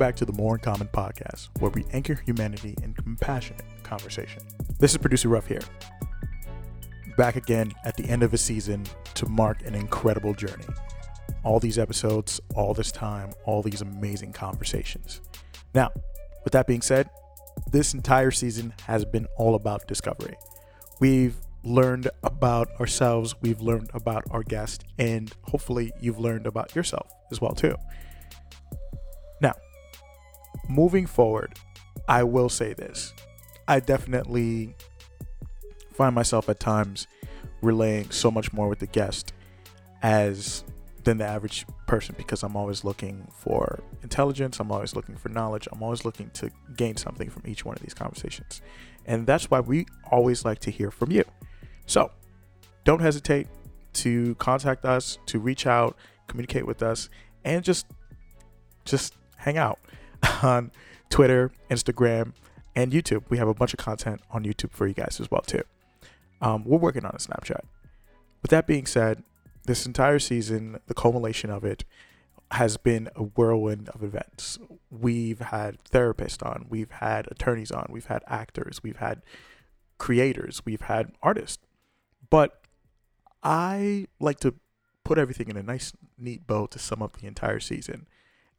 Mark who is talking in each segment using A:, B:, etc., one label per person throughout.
A: Back to the More in Common podcast, where we anchor humanity in compassionate conversation. This is producer Ruff here, back again at the end of a season to mark an incredible journey. All these episodes, all this time, all these amazing conversations. Now, with that being said, this entire season has been all about discovery. We've learned about ourselves, we've learned about our guest, and hopefully you've learned about yourself as well too. Moving forward, I will say this. I definitely find myself at times relaying so much more with the guest as than the average person because I'm always looking for intelligence, I'm always looking for knowledge, I'm always looking to gain something from each one of these conversations. And that's why we always like to hear from you. So, don't hesitate to contact us, to reach out, communicate with us, and just just hang out on Twitter, Instagram, and YouTube. We have a bunch of content on YouTube for you guys as well too. Um, we're working on a Snapchat. With that being said, this entire season, the culmination of it has been a whirlwind of events. We've had therapists on, we've had attorneys on, we've had actors, we've had creators, we've had artists. But I like to put everything in a nice, neat bow to sum up the entire season.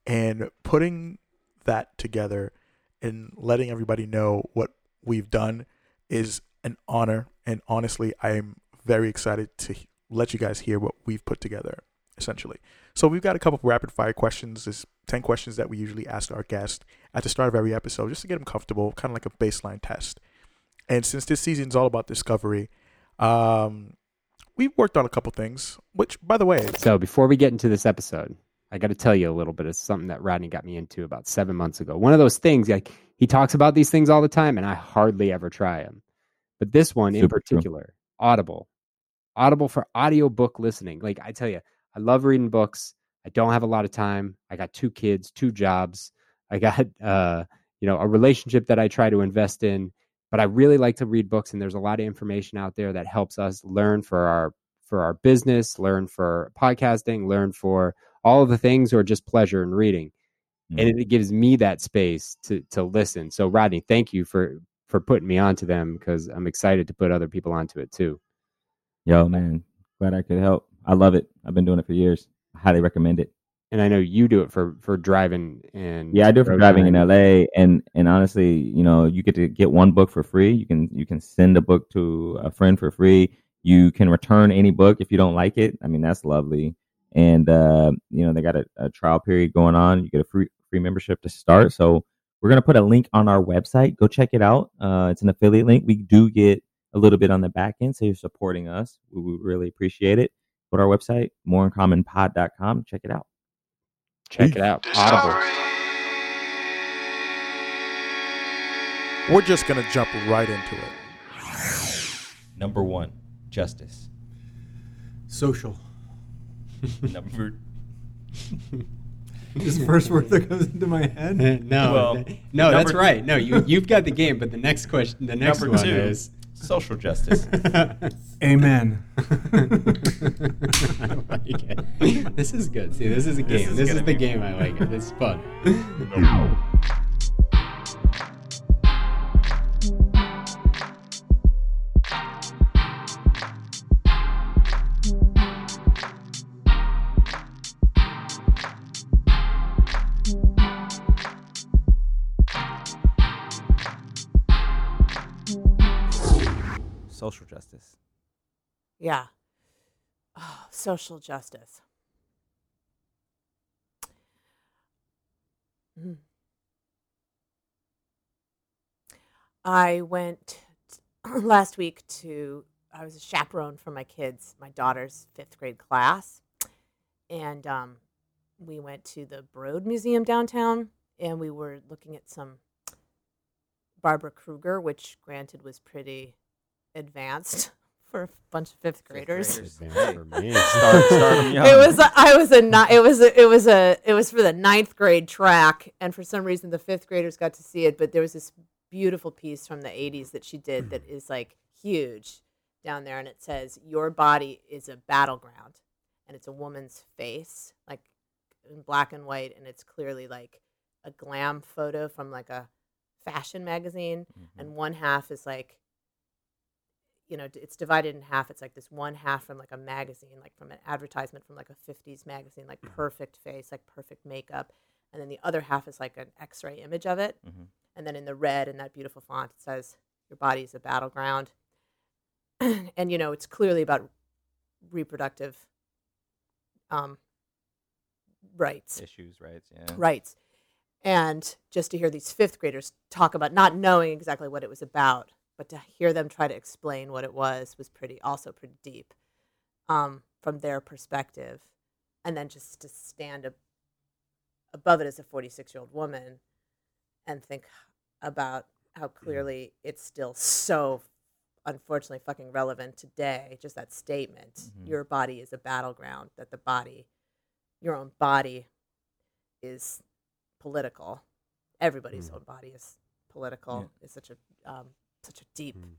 A: And putting that together and letting everybody know what we've done is an honor. And honestly, I am very excited to let you guys hear what we've put together, essentially. So we've got a couple of rapid fire questions. There's 10 questions that we usually ask our guests at the start of every episode just to get them comfortable, kind of like a baseline test. And since this season is all about discovery, um, we've worked on a couple things, which, by the way,
B: So before we get into this episode, I got to tell you a little bit of something that Rodney got me into about seven months ago. One of those things, like he talks about these things all the time, and I hardly ever try them. But this one in
C: Super true.
B: particular, Audible, Audible for audiobook listening. Like I tell you, I love reading books. I don't have a lot of time. I got two kids, two jobs. I got uh, you know, a relationship that I try to invest in. But I really like to read books, and there's a lot of information out there that helps us learn for our for our business, learn for podcasting, learn for all of the things, or just pleasure in reading. And
C: Mm.
B: it, it gives me that space to to listen. So Rodney, thank you for for putting me onto them because I'm excited to put other people onto it too.
C: Yo, man, glad I could help. I love it. I've been doing it for years. I highly recommend it.
B: And I know you do it for for driving and
C: Yeah, I do it for driving in. LA, and and honestly, you know, you get to get one book for free. You can you can send a book to a friend for free. You can return any book if you don't like it. I mean, that's lovely. And uh, you know, they got a, a trial period going on. You get a free free membership to start. So we're gonna put a link on our website. Go check it out. Uh, it's an affiliate link. We do get a little bit on the back end, so you're supporting us. We would really appreciate it. Go to our website, moreincommonpod.com. Check it out.
B: Check it out. Audible.
A: we're just going to jump right into it.
D: Number one, justice.
E: Social.
D: Number
E: Just the first word that comes into my head.
B: no,
D: Well,
B: th- no, that's right. No, you you've got the game, but the next question, the next
D: Number
B: one
D: two.
B: is
D: social justice.
E: Amen.
B: I like it. This is good. See, this is a
D: This
B: game.
D: is
B: This is, the
D: be
B: game. I like it. This is fun.
D: Justice.
F: Yeah. Oh, social justice. Mm. I went last week to, I was a chaperone for my kids, my daughter's fifth grade class. And um, we went to the Broad Museum downtown and we were looking at some Barbara Kruger, which granted was pretty advanced for a bunch of fifth graders.
B: Advanced for me.
D: Start, start 'em.
F: It was I was a ni- it was a, it was a it was for the ninth grade track, and for some reason the fifth graders got to see it. But there was this beautiful piece from the '80s that she did that is like huge down there, and it says, "Your body is a battleground," and it's a woman's face, like in black and white, and it's clearly like a glam photo from like a fashion magazine,
B: Mhm.
F: and one half is like you know, it's divided in half. It's like this one half from like a magazine, like from an advertisement from like a 50s magazine, like perfect face, like perfect makeup. And then the other half is like an x ray image of it.
B: Mhm.
F: And then in the red, in that beautiful font, it says, Your body is a battleground. and, you know, it's clearly about reproductive um, rights
B: Issues, rights Yeah.
F: rights. And just to hear these fifth graders talk about not knowing exactly what it was about, but to hear them try to explain what it was was pretty also pretty deep um, from their perspective. And then just to stand ab- above it as a 46 year old woman and think about how clearly it's still so unfortunately fucking relevant today. Just that statement
B: Mhm.
F: your body is a battleground, that the body, your own body, is political. Everybody's
G: Mm.
F: own body is political. It's such a um, such a deep.
G: Mm.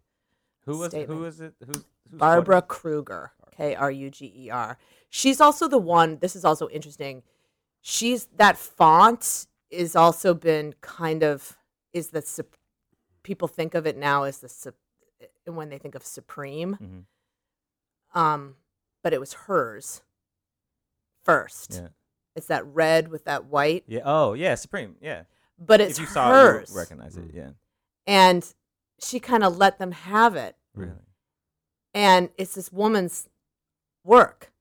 B: Who was
F: Statement.
B: who was it? Who's, who's
F: Barbara
B: quoted?
F: Kruger, K R U G E R. She's also the one. This is also interesting. She's that font is also been kind of is the sup- people think of it now as the sup- when they think of supreme.
B: Mhm.
F: Um, but it was hers first.
B: Yeah.
F: It's that red with that white,
B: Yeah. Oh, yeah. Supreme. Yeah.
F: but it's
B: if you saw
F: hers.
B: it, you recognize it.
G: Mm.
B: Yeah.
F: and she kind of let them have it
B: Really.
F: and it's this woman's work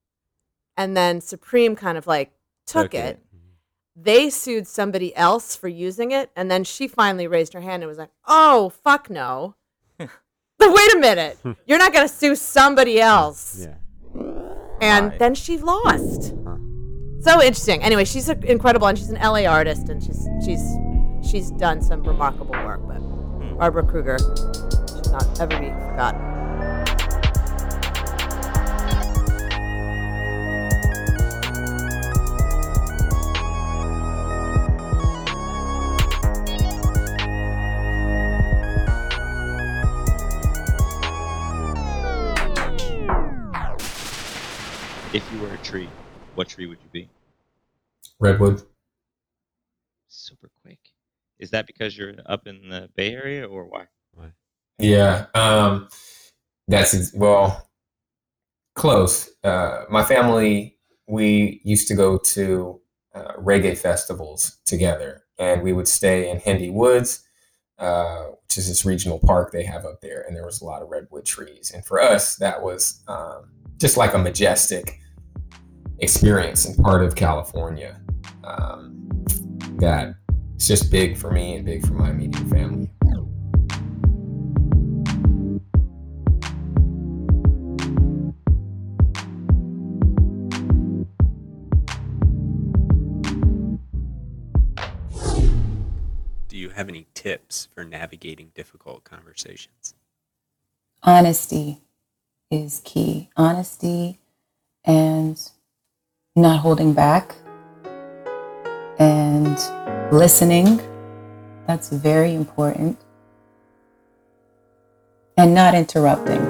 F: and then supreme kind of like took, it. Mm-hmm. they sued somebody else for using it and then she finally raised her hand and was like oh fuck no but wait a minute you're not going to sue somebody else
G: Yeah.
F: and
B: Why?
F: then she lost
G: Huh.
F: so interesting anyway she's incredible and she's an la artist and she's she's she's done some remarkable work but barbara kruger should not ever be forgotten
H: If you were a tree, what tree would you be?
I: Redwood.
H: Super quick. Is that because you're up in the Bay Area or why? Why?
I: Yeah. Um, that's well, close. Uh, my family, we used to go to uh, reggae festivals together, and we would stay in Hendy Woods, uh, which is this regional park they have up there, and there was a lot of redwood trees. And for us, that was um, just like a majestic experience and part of California um, that it's just big for me and big for my immediate family.
J: Do you have any tips for navigating difficult conversations?
K: honesty is key. Honesty and not holding back and listening. That's very important. And not interrupting.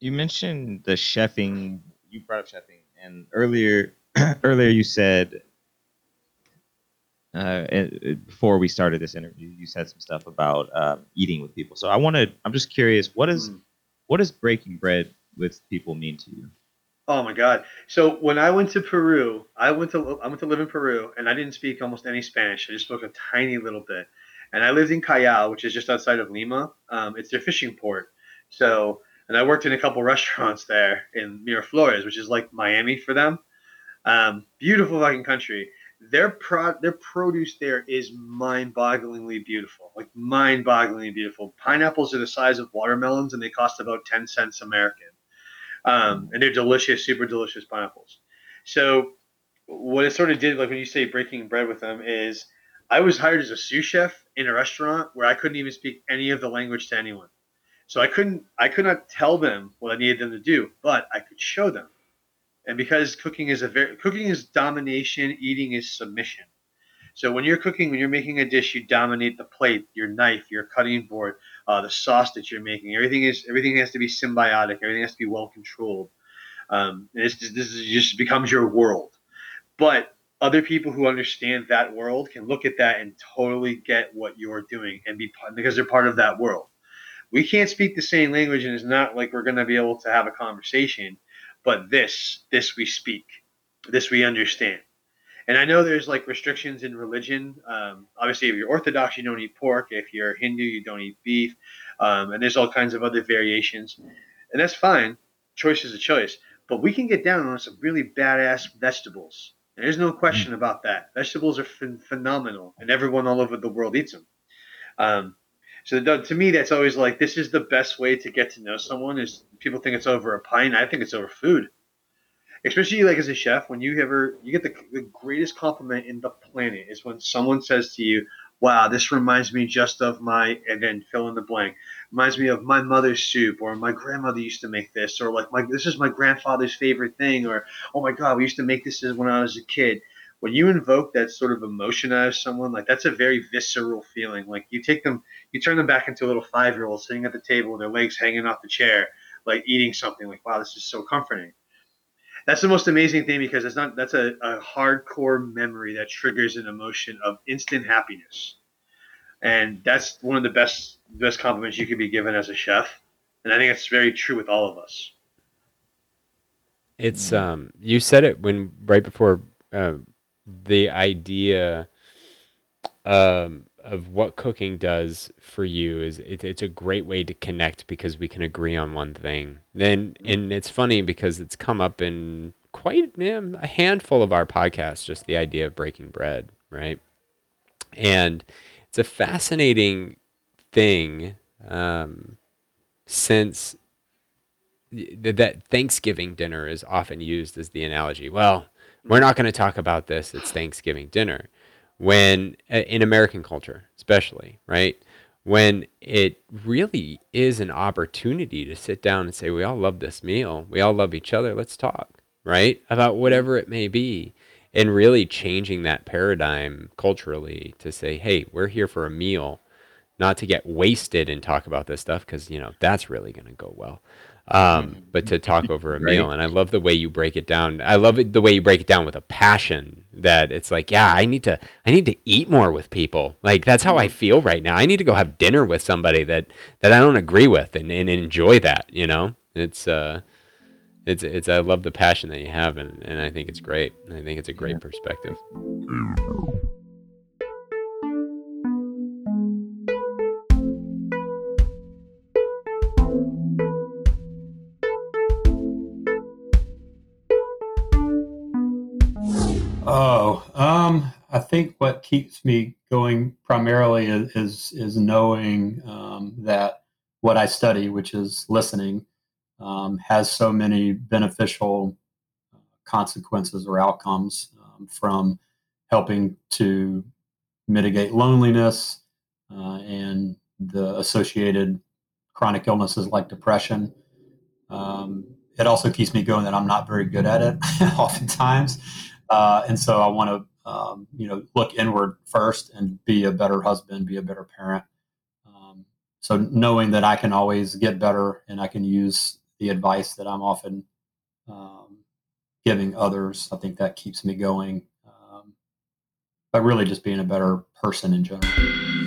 H: You mentioned the chefing. You brought up chefing, and earlier, earlier you said, uh, before we started this interview, you said some stuff about um, eating with people. So I wanted. I'm just curious. What is, what does breaking bread with people mean to you?
L: Oh my God! So when I went to Peru, I went to I went to live in Peru, and I didn't speak almost any Spanish. I just spoke a tiny little bit, and I lived in Callao, which is just outside of Lima. Um, it's their fishing port. So, and I worked in a couple restaurants there in Miraflores, which is like Miami for them. Um, beautiful fucking country. Their pro their produce there is mind-bogglingly beautiful, like mind-bogglingly beautiful. Pineapples are the size of watermelons, and they cost about ten cents American um, and they're delicious, super delicious pineapples. So what it sort of did, like when you say breaking bread with them, is I was hired as a sous chef in a restaurant where I couldn't even speak any of the language to anyone. So I couldn't, I could not tell them what I needed them to do, but I could show them. And because cooking is a very, cooking is domination, eating is submission. So when you're cooking, when you're making a dish, you dominate the plate, your knife, your cutting board, uh, the sauce that you're making. Everything is everything has to be symbiotic. Everything has to be well controlled. Um, this is just becomes your world. But other people who understand that world can look at that and totally get what you're doing and be because they're part of that world. We can't speak the same language, and it's not like we're going to be able to have a conversation. But this, this we speak, this we understand. And I know there's like restrictions in religion. Um, obviously, if you're Orthodox, you don't eat pork. If you're Hindu, you don't eat beef. Um, and there's all kinds of other variations, and that's fine. Choice is a choice. But we can get down on some really badass vegetables. There's no question about that. Vegetables are ph- phenomenal, and everyone all over the world eats them. Um, so to me, that's always like this is the best way to get to know someone. Is people think it's over a pint? I think it's over food. Especially like as a chef, when you ever you get the, the greatest compliment in the planet is when someone says to you, "Wow, this reminds me just of my," and then fill in the blank. Reminds me of my mother's soup, or my grandmother used to make this, or like my this is my grandfather's favorite thing, or oh my god, we used to make this when I was a kid when you invoke that sort of emotion out of someone, like that's a very visceral feeling. Like you take them, you turn them back into a little five year old sitting at the table with their legs hanging off the chair, like eating something. Like wow, this is so comforting. That's the most amazing thing because it's not that's a, a hardcore memory that triggers an emotion of instant happiness, and that's one of the best best compliments you could be given as a chef. And I think it's very true with all of us.
G: It's um you said it when right before uh, the idea um of what cooking does for you is it, it's a great way to connect because we can agree on one thing. Then and it's funny because it's come up in quite yeah, a handful of our podcasts just the idea of breaking bread, right? And it's a fascinating thing um, since that Thanksgiving dinner is often used as the analogy. Well, we're not going to talk about this. It's Thanksgiving dinner. When in American culture, especially, right? When it really is an opportunity to sit down and say, we all love this meal. We all love each other. Let's talk, right? About whatever it may be. And really changing that paradigm culturally to say, hey, we're here for a meal, not to get wasted and talk about this stuff because, you know, that's really going to go well um, but to talk over a
C: Right.
G: meal. And I love the way you break it down. I love it, the way you break it down with a passion that it's like, yeah, I need to, I need to eat more with people. Like that's how I feel right now. I need to go have dinner with somebody that that I don't agree with and, and enjoy that. You know, it's uh, it's it's I love the passion that you have, and, and I think it's great. I think it's a great perspective.
M: Um, I think what keeps me going primarily is is, is knowing um, that what I study, which is listening, um, has so many beneficial uh, consequences or outcomes um, from helping to mitigate loneliness uh, and the associated chronic illnesses like depression. Um, it also keeps me going that I'm not very good at it oftentimes. Uh, and so I want to, um, you know, look inward first and be a better husband, be a better parent. Um, so knowing that I can always get better and I can use the advice that I'm often um, giving others, I think that keeps me going. Um, but really just being a better person in general.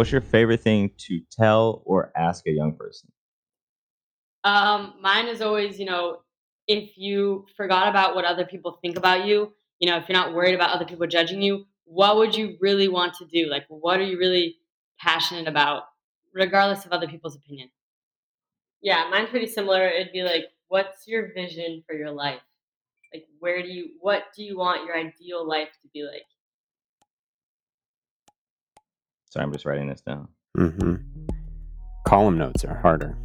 C: What's your favorite thing to tell or ask a young person?
N: Um, mine is always, you know, if you forgot about what other people think about you, you know, if you're not worried about other people judging you, what would you really want to do? Like, what are you really passionate about, regardless of other people's opinion? Yeah, mine's pretty similar. It'd be like, what's your vision for your life? Like, where do you, what do you want your ideal life to be like?
C: Sorry, I'm just writing this down.
G: Mm-hmm. Column notes are harder.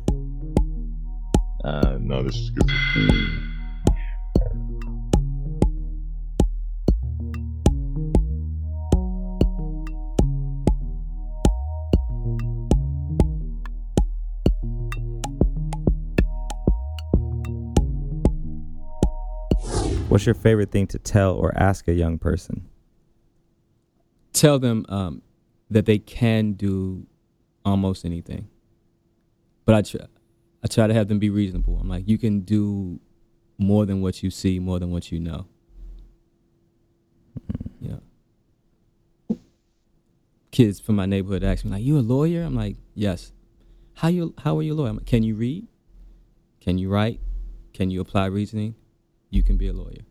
C: Uh,
D: no, this is good.
C: What's your favorite thing to tell or ask a young person?
D: Tell them um, that they can do almost anything. But I try, I try to have them be reasonable. I'm like, you can do more than what you see, more than what you know. You know. Kids from my neighborhood ask me, like, you a lawyer? I'm like, yes. How you how are you a lawyer? Like, can you read? Can you write? Can you apply reasoning? You can be a lawyer.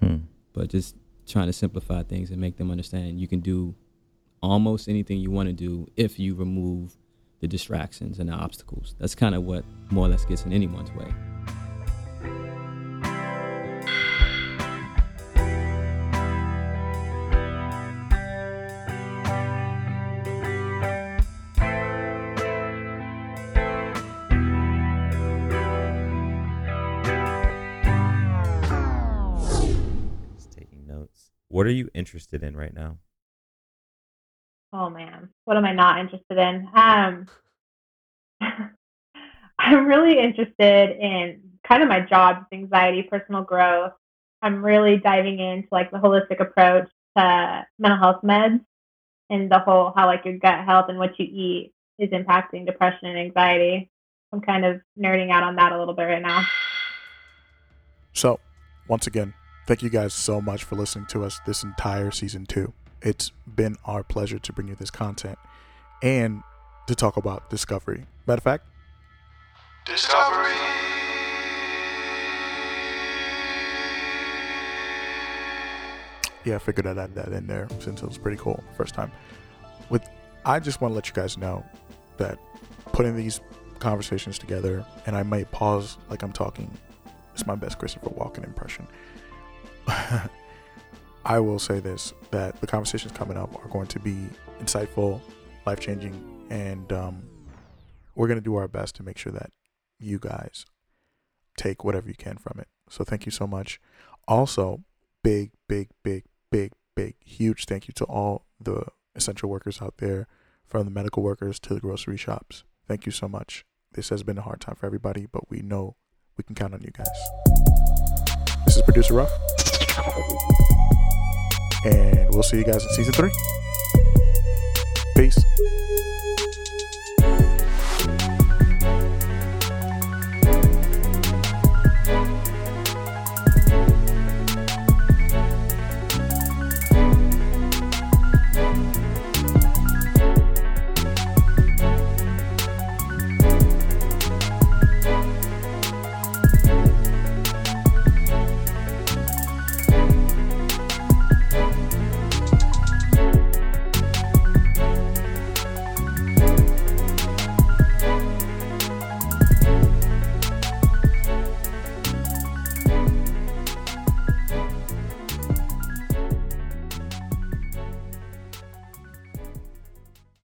C: Hmm.
D: But just trying to simplify things and make them understand you can do almost anything you want to do if you remove the distractions and the obstacles. That's kind of what more or less gets in anyone's way.
C: Just taking notes. What are you interested in right now?
O: Oh man, what am I not interested in? Um, I'm really interested in kind of my job, anxiety, personal growth. I'm really diving into like the holistic approach to mental health meds and the whole how like your gut health and what you eat is impacting depression and anxiety. I'm kind of nerding out on that a little bit right now.
A: So, once again, thank you guys so much for listening to us this entire season two. It's been our pleasure to bring you this content and to talk about discovery. Matter of fact,
P: Discovery.
A: yeah, I figured I'd add that in there since it was pretty cool first time. With, I just want to let you guys know that putting these conversations together, and I might pause like I'm talking. It's my best Christopher Walken impression. I will say this: that the conversations coming up are going to be insightful, life changing, and um, we're going to do our best to make sure that you guys take whatever you can from it. So thank you so much. Also, big, big, big, big, big, huge thank you to all the essential workers out there, from the medical workers to the grocery shops. Thank you so much. This has been a hard time for everybody, but we know we can count on you guys. This is producer Ruff, and we'll see you guys in season three. Peace.